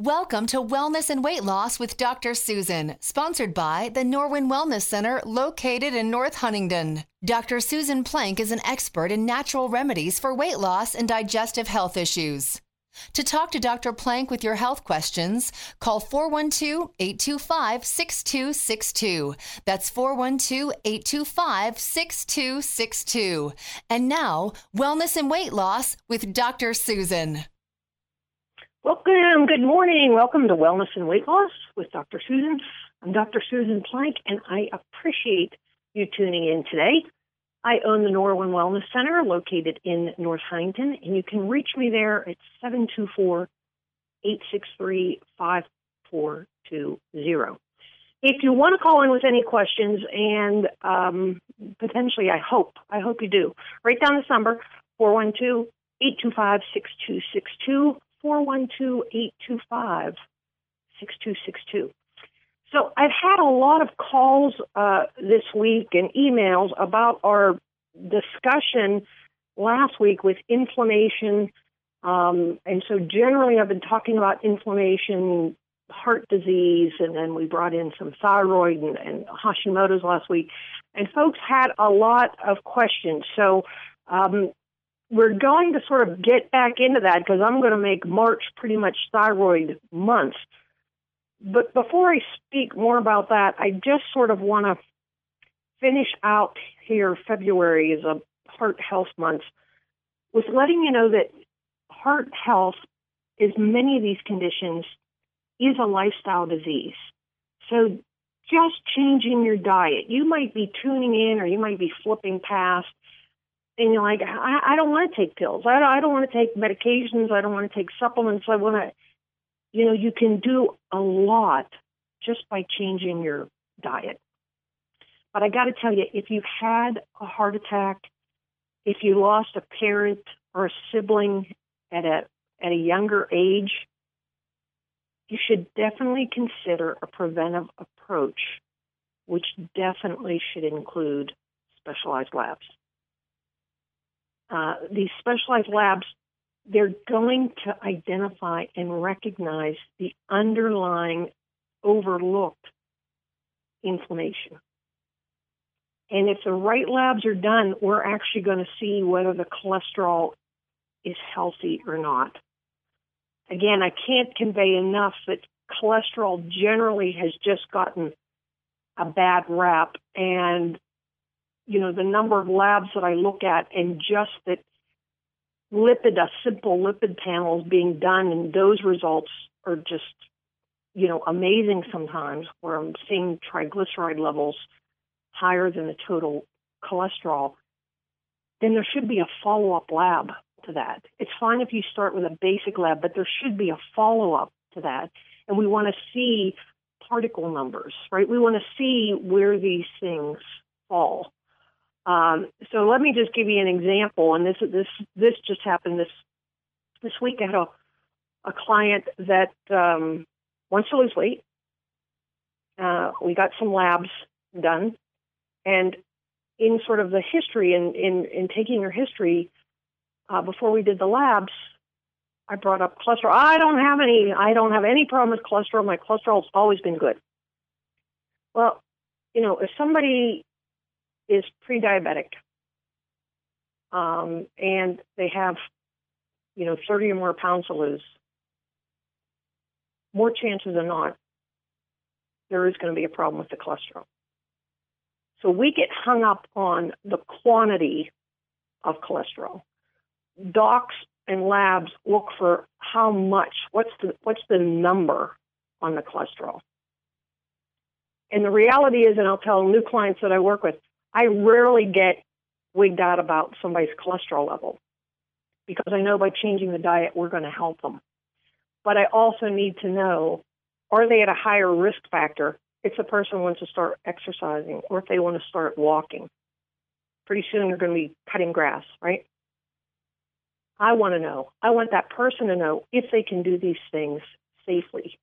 Welcome to Wellness and Weight Loss with Dr. Susan, sponsored by the Norwin Wellness Center located in North Huntingdon. Dr. Susan Plank is an expert in natural remedies for weight loss and digestive health issues. To talk to Dr. Plank with your health questions, call 412 825 6262. That's 412 825 6262. And now, Wellness and Weight Loss with Dr. Susan. Welcome. Good morning. Welcome to Wellness and Weight Loss with Dr. Susan. I'm Dr. Susan Plank, and I appreciate you tuning in today. I own the Norwin Wellness Center located in North Huntingdon, and you can reach me there at 724 863 5420. If you want to call in with any questions, and um, potentially, I hope, I hope you do, write down this number 412 825 6262 412 825 6262. So I've had a lot of calls uh, this week and emails about our discussion last week with inflammation. Um, and so generally, I've been talking about inflammation, heart disease, and then we brought in some thyroid and, and Hashimoto's last week. And folks had a lot of questions. So um, we're going to sort of get back into that because I'm going to make March pretty much thyroid month. But before I speak more about that, I just sort of want to finish out here February is a heart health month with letting you know that heart health is many of these conditions is a lifestyle disease. So just changing your diet. You might be tuning in or you might be flipping past and you're like, I, I don't want to take pills. I, I don't want to take medications. I don't want to take supplements. I want to, you know, you can do a lot just by changing your diet. But I got to tell you, if you've had a heart attack, if you lost a parent or a sibling at a at a younger age, you should definitely consider a preventive approach, which definitely should include specialized labs uh, these specialized labs, they're going to identify and recognize the underlying overlooked inflammation. And if the right labs are done, we're actually going to see whether the cholesterol is healthy or not. Again, I can't convey enough that cholesterol generally has just gotten a bad rap, and you know, the number of labs that I look at and just that lipid, a simple lipid panel is being done, and those results are just, you know, amazing sometimes where I'm seeing triglyceride levels higher than the total cholesterol, then there should be a follow up lab to that. It's fine if you start with a basic lab, but there should be a follow up to that. And we want to see particle numbers, right? We want to see where these things fall. Um, so let me just give you an example, and this this this just happened this this week. I had a a client that um, wants to lose weight. Uh, we got some labs done, and in sort of the history in in, in taking her history uh, before we did the labs, I brought up cholesterol. I don't have any. I don't have any problem with cholesterol. My cholesterol's always been good. Well, you know, if somebody is pre-diabetic, um, and they have, you know, 30 or more pounds to lose, more chances than not, there is going to be a problem with the cholesterol. So we get hung up on the quantity of cholesterol. Docs and labs look for how much, what's the what's the number on the cholesterol. And the reality is, and I'll tell new clients that I work with, I rarely get wigged out about somebody's cholesterol level because I know by changing the diet, we're going to help them. But I also need to know are they at a higher risk factor if the person wants to start exercising or if they want to start walking? Pretty soon they're going to be cutting grass, right? I want to know. I want that person to know if they can do these things safely.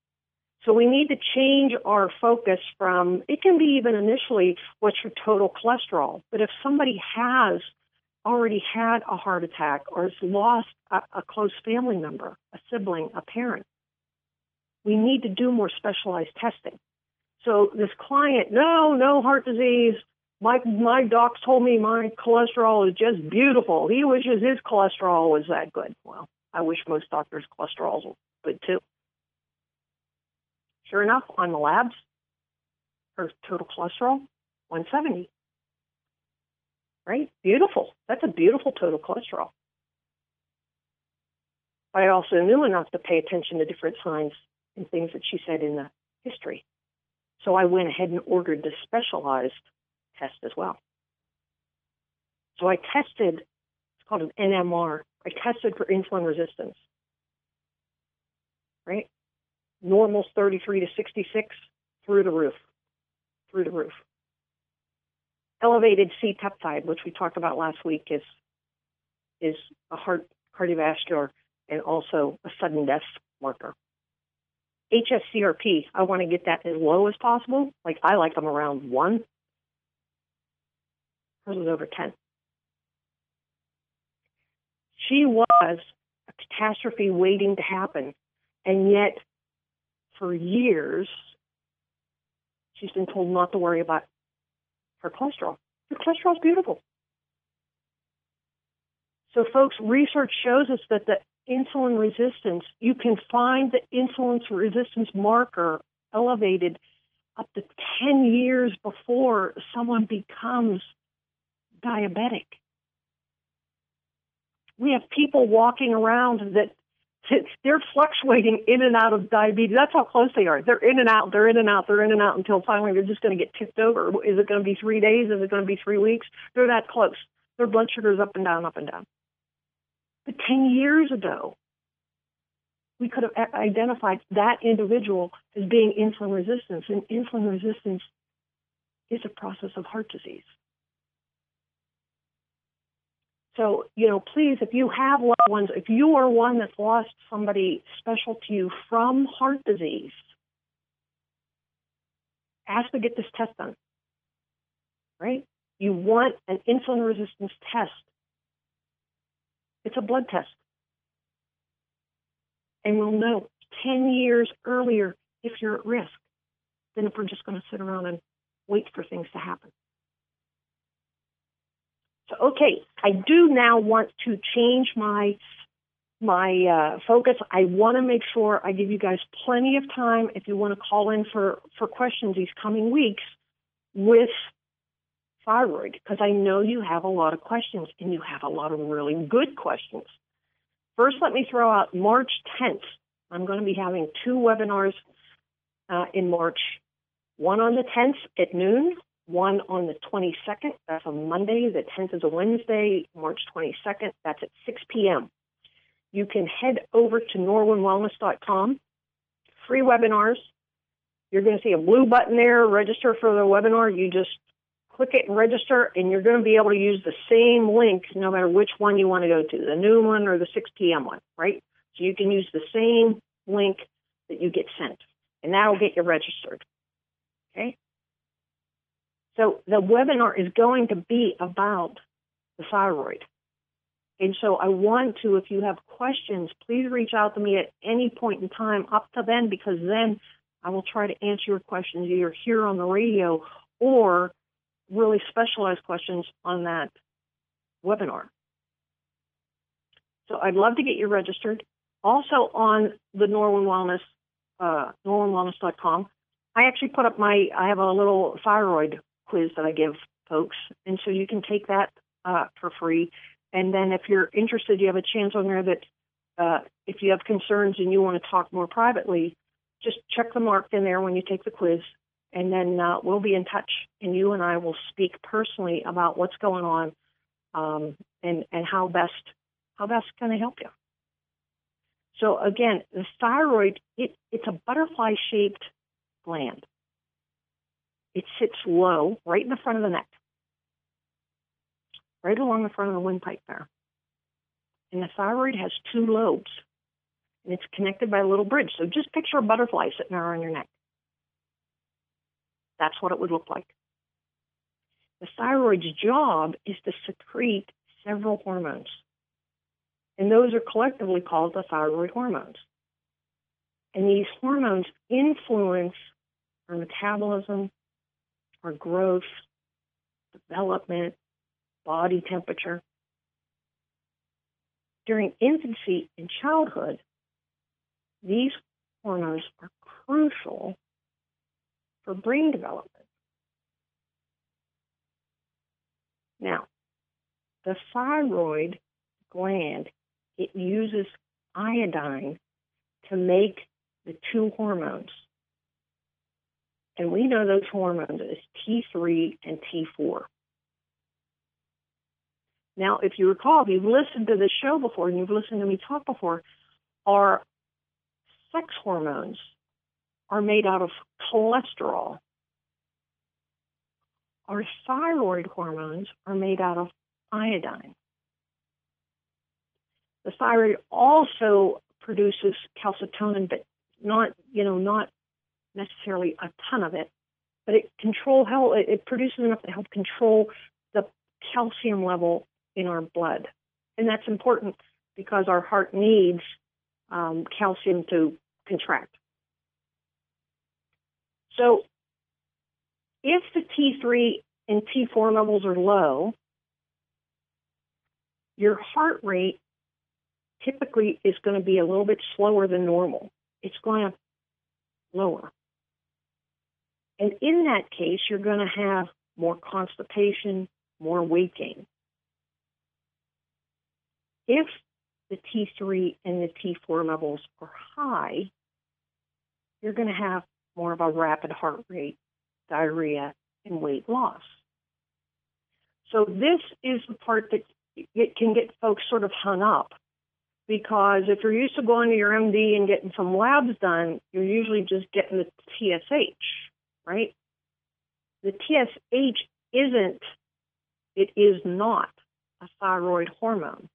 So we need to change our focus from, it can be even initially, what's your total cholesterol? But if somebody has already had a heart attack or has lost a, a close family member, a sibling, a parent, we need to do more specialized testing. So this client, no, no heart disease. My my doc told me my cholesterol is just beautiful. He wishes his cholesterol was that good. Well, I wish most doctors' cholesterol was good too. Sure enough, on the labs, her total cholesterol 170. Right? Beautiful. That's a beautiful total cholesterol. But I also knew enough to pay attention to different signs and things that she said in the history. So I went ahead and ordered the specialized test as well. So I tested, it's called an NMR. I tested for insulin resistance. Right? Normal's 33 to 66, through the roof. Through the roof. Elevated C peptide, which we talked about last week, is is a heart cardiovascular and also a sudden death marker. HSCRP, I want to get that as low as possible. Like I like them around one. Hers was over 10. She was a catastrophe waiting to happen. And yet, for years, she's been told not to worry about her cholesterol. Her cholesterol is beautiful. So, folks, research shows us that the insulin resistance, you can find the insulin resistance marker elevated up to 10 years before someone becomes diabetic. We have people walking around that they're fluctuating in and out of diabetes. That's how close they are. They're in and out, they're in and out, they're in and out until finally they're just going to get tipped over. Is it going to be three days? Is it going to be three weeks? They're that close. Their blood sugar is up and down, up and down. But 10 years ago, we could have identified that individual as being insulin resistant, and insulin resistance is a process of heart disease. So, you know, please, if you have loved ones, if you are one that's lost somebody special to you from heart disease, ask to get this test done. Right? You want an insulin resistance test it's a blood test. And we'll know 10 years earlier if you're at risk than if we're just going to sit around and wait for things to happen. So, okay, I do now want to change my my uh, focus. I want to make sure I give you guys plenty of time if you want to call in for for questions these coming weeks with thyroid because I know you have a lot of questions and you have a lot of really good questions. First, let me throw out March 10th. I'm going to be having two webinars uh, in March one on the 10th at noon, one on the 22nd. That's a Monday. The 10th is a Wednesday, March 22nd. That's at 6 p.m. You can head over to norwinwellness.com. Free webinars. You're going to see a blue button there, register for the webinar. You just click it and register, and you're going to be able to use the same link no matter which one you want to go to, the new one or the 6 p.m. one, right? So you can use the same link that you get sent, and that will get you registered. Okay? So the webinar is going to be about the thyroid. And so I want to, if you have questions, please reach out to me at any point in time up to then, because then I will try to answer your questions either here on the radio or really specialized questions on that webinar. So I'd love to get you registered. Also on the Norwin Wellness, uh, norwinwellness.com, I actually put up my, I have a little thyroid quiz that I give folks. And so you can take that uh, for free. And then if you're interested, you have a chance on there that uh, if you have concerns and you want to talk more privately, just check the mark in there when you take the quiz and then uh, we'll be in touch, and you and I will speak personally about what's going on um, and and how best how best can I help you. So again, the thyroid it, it's a butterfly shaped gland. It sits low, right in the front of the neck, right along the front of the windpipe there. And the thyroid has two lobes, and it's connected by a little bridge. So just picture a butterfly sitting there on your neck. That's what it would look like. The thyroid's job is to secrete several hormones. And those are collectively called the thyroid hormones. And these hormones influence our metabolism, growth, development, body temperature. During infancy and childhood, these hormones are crucial for brain development. Now, the thyroid gland, it uses iodine to make the two hormones. And we know those hormones as T3 and T4. Now, if you recall, if you've listened to the show before and you've listened to me talk before, our sex hormones are made out of cholesterol. Our thyroid hormones are made out of iodine. The thyroid also produces calcitonin, but not, you know, not necessarily a ton of it, but it control how it produces enough to help control the calcium level in our blood, and that's important because our heart needs um, calcium to contract. So, if the T3 and T4 levels are low, your heart rate typically is going to be a little bit slower than normal. It's going to lower. And in that case, you're going to have more constipation, more weight gain. If the T3 and the T4 levels are high, you're going to have more of a rapid heart rate, diarrhea, and weight loss. So this is the part that it can get folks sort of hung up because if you're used to going to your MD and getting some labs done, you're usually just getting the TSH, right? The TSH isn't, it is not a thyroid hormone.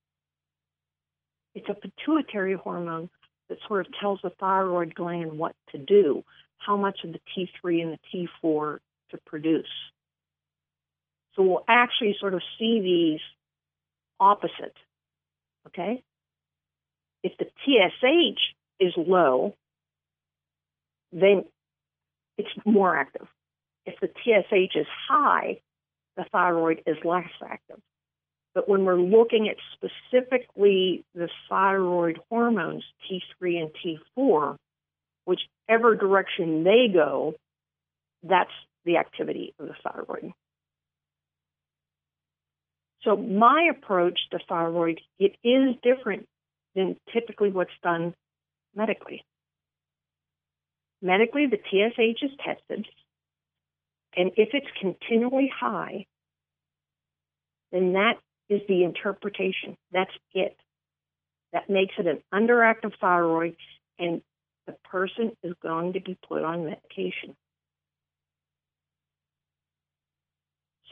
It's a pituitary hormone that sort of tells the thyroid gland what to do, how much of the T3 and the T4 to produce. So we'll actually sort of see these opposite. Okay? If the TSH is low, then it's more active. If the TSH is high, the thyroid is less active. But when we're looking at specifically the thyroid hormones, T3 and T4, whichever direction they go, that's the activity of the thyroid. So my approach to thyroid, it is different than typically what's done medically. Medically, the TSH is tested, and if it's continually high, then that is the interpretation. That's it. That makes it an underactive thyroid, and the person is going to be put on medication.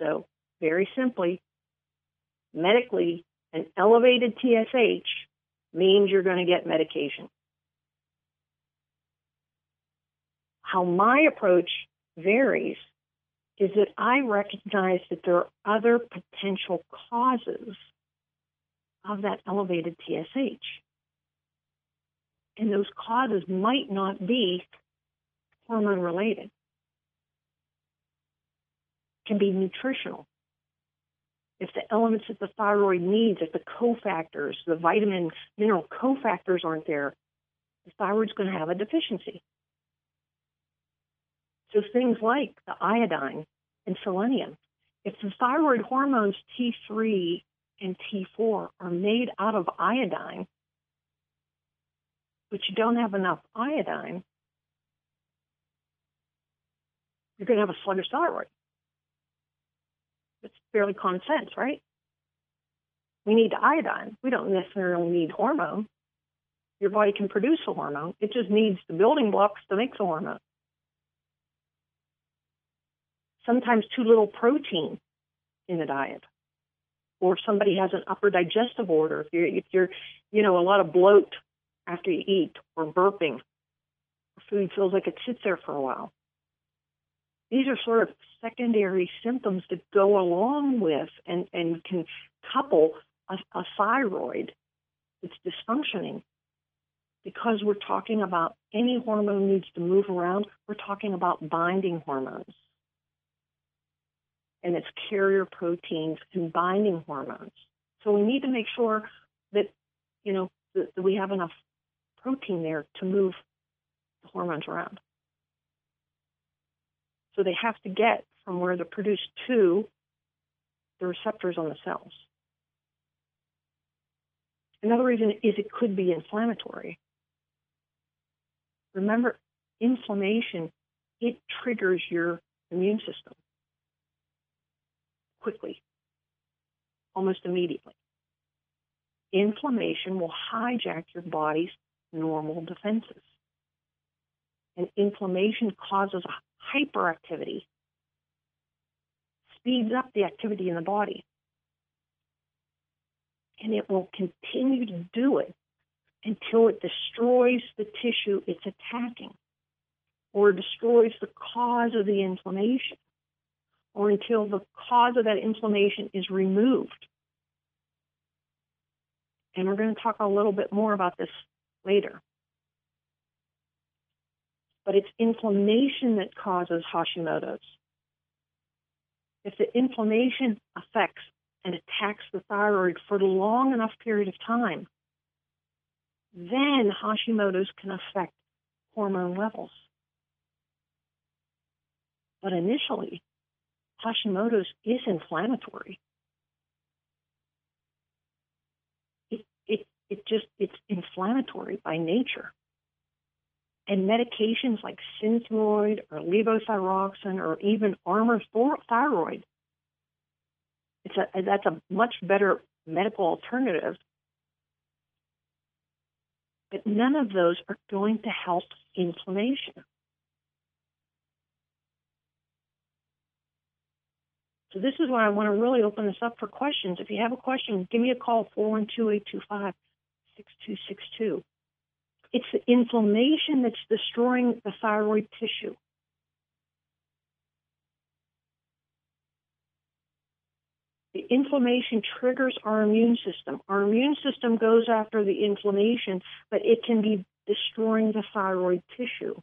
So, very simply, medically, an elevated TSH means you're going to get medication. How my approach varies is that I recognize that there are other potential causes of that elevated TSH. And those causes might not be hormone related. Can be nutritional. If the elements that the thyroid needs, if the cofactors, the vitamin, mineral cofactors aren't there, the thyroid's going to have a deficiency. So things like the iodine and selenium. If the thyroid hormones T3 and T4 are made out of iodine, but you don't have enough iodine, you're going to have a sluggish thyroid. It's fairly common sense, right? We need iodine. We don't necessarily need hormone. Your body can produce a hormone. It just needs the building blocks to make the hormone sometimes too little protein in the diet. Or somebody has an upper digestive order, if you're, if you're, you know, a lot of bloat after you eat or burping, food feels like it sits there for a while. These are sort of secondary symptoms that go along with and, and can couple a, a thyroid that's dysfunctioning because we're talking about any hormone needs to move around, we're talking about binding hormones. And it's carrier proteins and binding hormones. So we need to make sure that, you know, that, that we have enough protein there to move the hormones around. So they have to get from where they're produced to the receptors on the cells. Another reason is it could be inflammatory. Remember, inflammation, it triggers your immune system quickly, almost immediately. Inflammation will hijack your body's normal defenses. And inflammation causes hyperactivity, speeds up the activity in the body. And it will continue to do it until it destroys the tissue it's attacking or destroys the cause of the inflammation or until the cause of that inflammation is removed. And we're going to talk a little bit more about this later. But it's inflammation that causes Hashimoto's. If the inflammation affects and attacks the thyroid for a long enough period of time, then Hashimoto's can affect hormone levels. But initially, Hashimoto's is inflammatory. It, it, it just, it's inflammatory by nature. And medications like Synthroid or levothyroxine or even Armour thyroid, it's a, that's a much better medical alternative but none of those are going to help inflammation. So this is why I want to really open this up for questions. If you have a question, give me a call, 412-825-6262. It's the inflammation that's destroying the thyroid tissue. The inflammation triggers our immune system. Our immune system goes after the inflammation, but it can be destroying the thyroid tissue.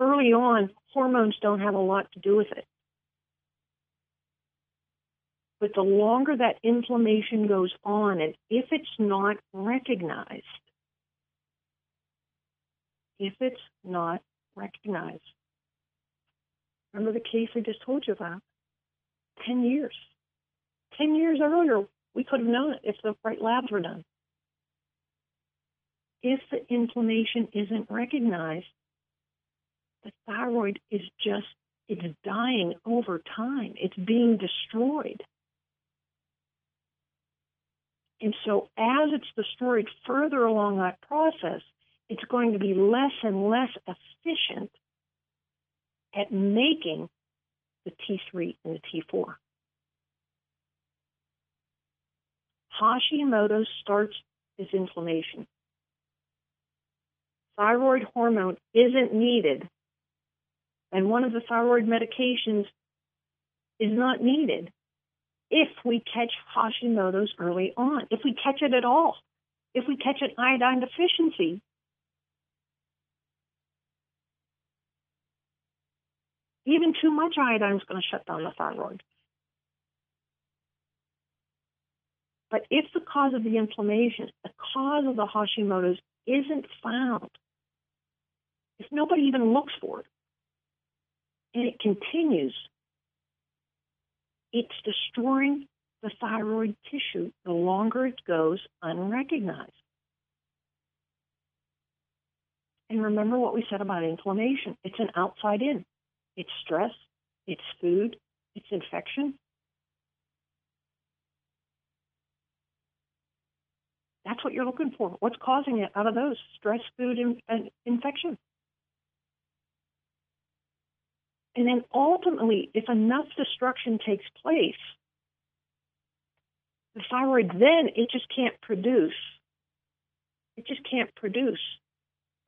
Early on, hormones don't have a lot to do with it. But the longer that inflammation goes on, and if it's not recognized, if it's not recognized, remember the case I just told you about? 10 years. 10 years earlier, we could have known it if the right labs were done. If the inflammation isn't recognized, the thyroid is just, it's dying over time. It's being destroyed. And so as it's destroyed further along that process, it's going to be less and less efficient at making the T3 and the T4. Hashimoto's starts as inflammation. Thyroid hormone isn't needed, and one of the thyroid medications is not needed if we catch Hashimoto's early on, if we catch it at all, if we catch an iodine deficiency, Even too much iodine is going to shut down the thyroid. But if the cause of the inflammation, the cause of the Hashimoto's isn't found, if nobody even looks for it, and it continues, it's destroying the thyroid tissue the longer it goes unrecognized. And remember what we said about inflammation it's an outside in. It's stress, it's food, it's infection. That's what you're looking for. What's causing it out of those? Stress, food, and, and infection. And then ultimately, if enough destruction takes place, the thyroid then it just can't produce. It just can't produce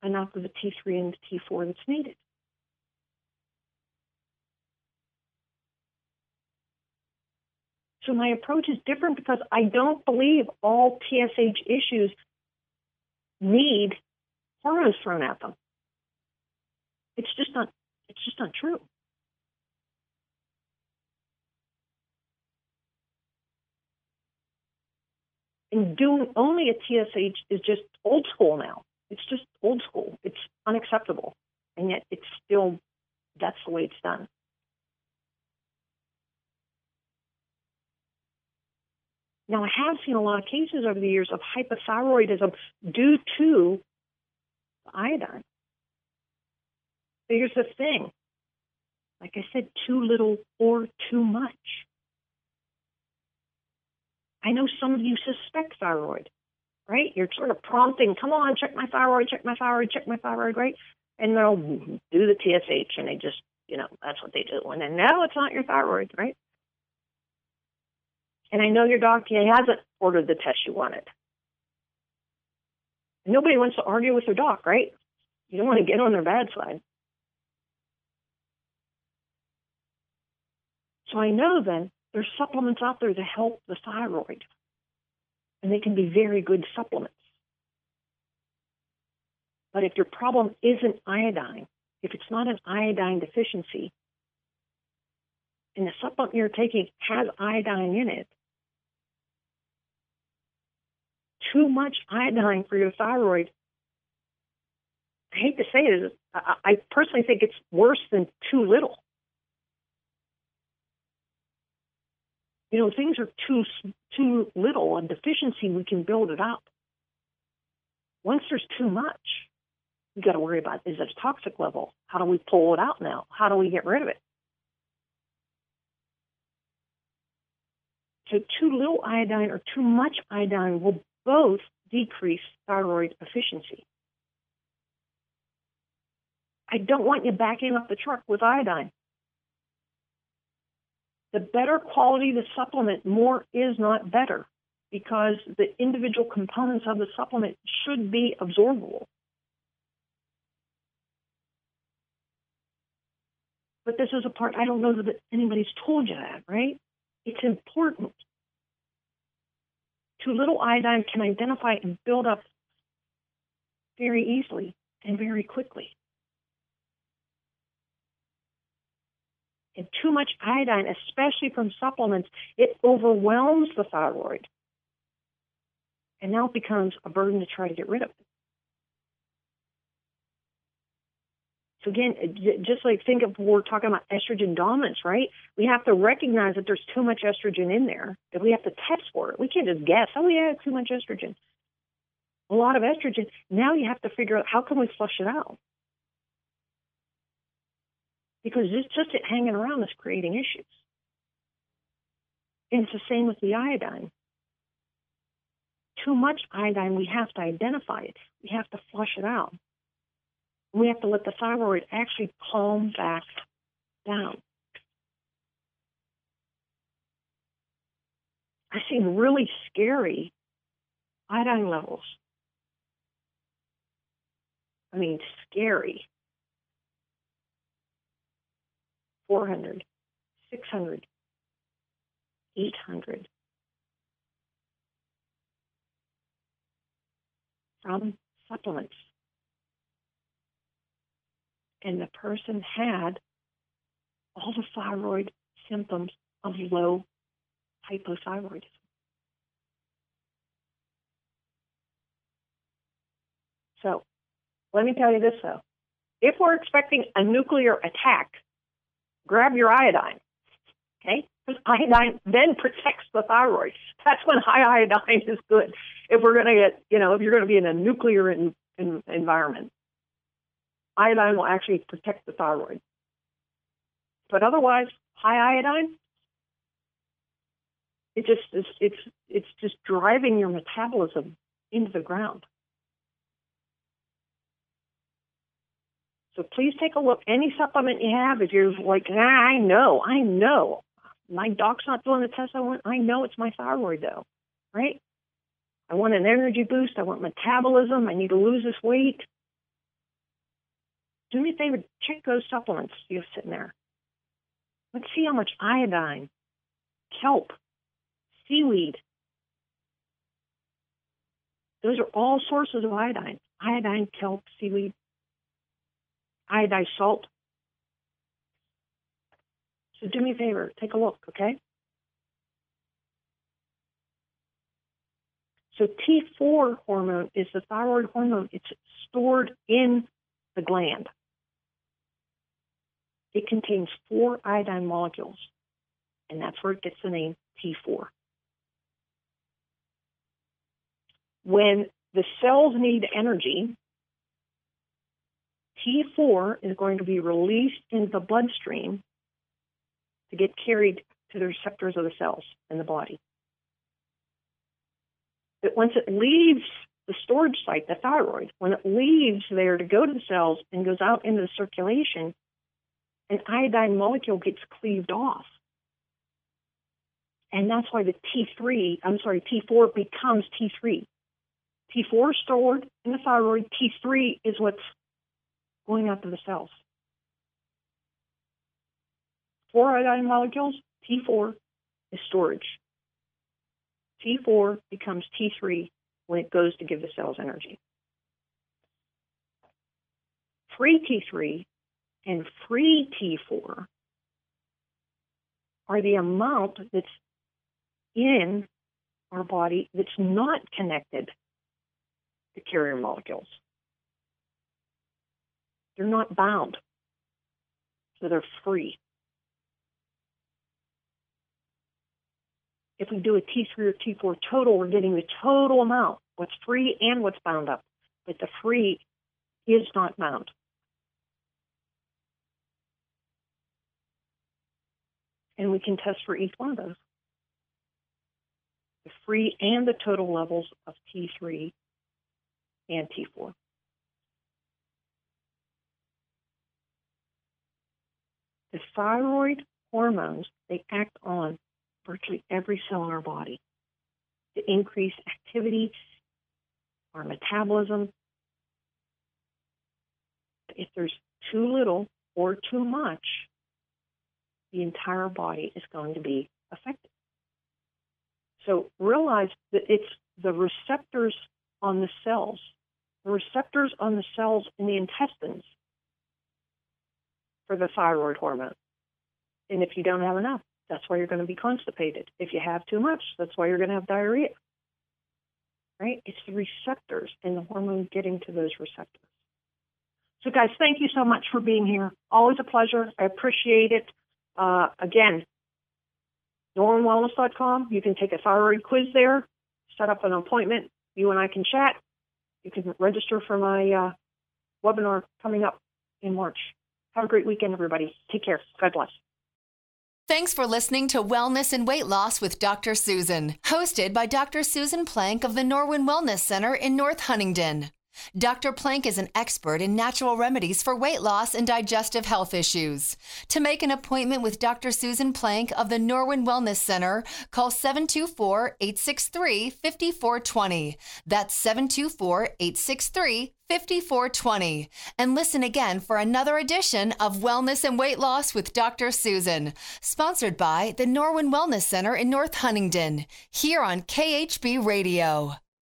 enough of the T3 and the T4 that's needed. So my approach is different because I don't believe all TSH issues need hormones thrown at them. It's just not it's just not true. And doing only a TSH is just old school now. It's just old school. It's unacceptable. And yet it's still that's the way it's done. Now, I have seen a lot of cases over the years of hypothyroidism due to iodine. But here's the thing like I said, too little or too much. I know some of you suspect thyroid, right? You're sort of prompting, come on, check my thyroid, check my thyroid, check my thyroid, right? And they'll do the TSH and they just, you know, that's what they do. And then, no, it's not your thyroid, right? And I know your doctor hasn't ordered the test you wanted. Nobody wants to argue with their doc, right? You don't want to get on their bad side. So I know then there's supplements out there to help the thyroid, and they can be very good supplements. But if your problem isn't iodine, if it's not an iodine deficiency, and the supplement you're taking has iodine in it, too much iodine for your thyroid, I hate to say it, I personally think it's worse than too little. You know, things are too too little, and deficiency we can build it up. Once there's too much, you got to worry about is it a toxic level? How do we pull it out now? How do we get rid of it? So too little iodine or too much iodine will both decrease thyroid efficiency. I don't want you backing up the truck with iodine the better quality the supplement, more is not better because the individual components of the supplement should be absorbable. But this is a part I don't know that anybody's told you that, right? It's important. Too little iodine can identify and build up very easily and very quickly. And too much iodine, especially from supplements, it overwhelms the thyroid. And now it becomes a burden to try to get rid of it. So again, just like think of we're talking about estrogen dominance, right? We have to recognize that there's too much estrogen in there, that we have to test for it. We can't just guess, oh yeah, too much estrogen. A lot of estrogen. Now you have to figure out how can we flush it out because it's just it hanging around is creating issues. And it's the same with the iodine. Too much iodine, we have to identify it. We have to flush it out. We have to let the thyroid actually calm back down. I've seen really scary iodine levels. I mean, scary. 400, 600, 800 from supplements. And the person had all the thyroid symptoms of low hypothyroidism. So let me tell you this though. If we're expecting a nuclear attack grab your iodine. Okay? Because iodine then protects the thyroid. That's when high iodine is good. If we're going to get, you know, if you're going to be in a nuclear in, in environment, iodine will actually protect the thyroid. But otherwise, high iodine, it just is, it's it's just driving your metabolism into the ground. So please take a look. Any supplement you have, if you're like, ah, I know, I know, my doc's not doing the test I want. I know it's my thyroid though, right? I want an energy boost. I want metabolism. I need to lose this weight. Do me a favor, check those supplements you have sitting there. Let's see how much iodine, kelp, seaweed, Those are all sources of iodine. Iodine, kelp, seaweed, iodized salt. So do me a favor, take a look, okay? So T4 hormone is the thyroid hormone. It's stored in the gland. It contains four iodine molecules, and that's where it gets the name T4. When the cells need energy, T4 is going to be released into the bloodstream to get carried to the receptors of the cells in the body. But once it leaves the storage site, the thyroid, when it leaves there to go to the cells and goes out into the circulation, an iodine molecule gets cleaved off. And that's why the T3, I'm sorry, T4 becomes T3. T4 is stored in the thyroid, T3 is what's going out to the cells. Four iodine molecules, T4 is storage. T4 becomes T3 when it goes to give the cells energy. Free T3 and free T4 are the amount that's in our body that's not connected to carrier molecules. They're not bound, so they're free. If we do a T3 or T4 total, we're getting the total amount, what's free and what's bound up. But the free is not bound. And we can test for each one of those. The free and the total levels of T3 and T4. The thyroid hormones, they act on virtually every cell in our body to increase activity, our metabolism. If there's too little or too much, the entire body is going to be affected. So realize that it's the receptors on the cells, the receptors on the cells in the intestines for the thyroid hormone. And if you don't have enough, that's why you're going to be constipated. If you have too much, that's why you're going to have diarrhea. Right? It's the receptors and the hormone getting to those receptors. So, guys, thank you so much for being here. Always a pleasure. I appreciate it. Uh, again, norwinwellness.com. You can take a thyroid quiz there, set up an appointment. You and I can chat. You can register for my uh, webinar coming up in March. Have a great weekend, everybody. Take care. God bless. Thanks for listening to Wellness and Weight Loss with Dr. Susan, hosted by Dr. Susan Plank of the Norwin Wellness Center in North Huntingdon. Dr. Plank is an expert in natural remedies for weight loss and digestive health issues. To make an appointment with Dr. Susan Plank of the Norwin Wellness Center, call 724 863 5420. That's 724 863 5420. And listen again for another edition of Wellness and Weight Loss with Dr. Susan, sponsored by the Norwin Wellness Center in North Huntingdon, here on KHB Radio.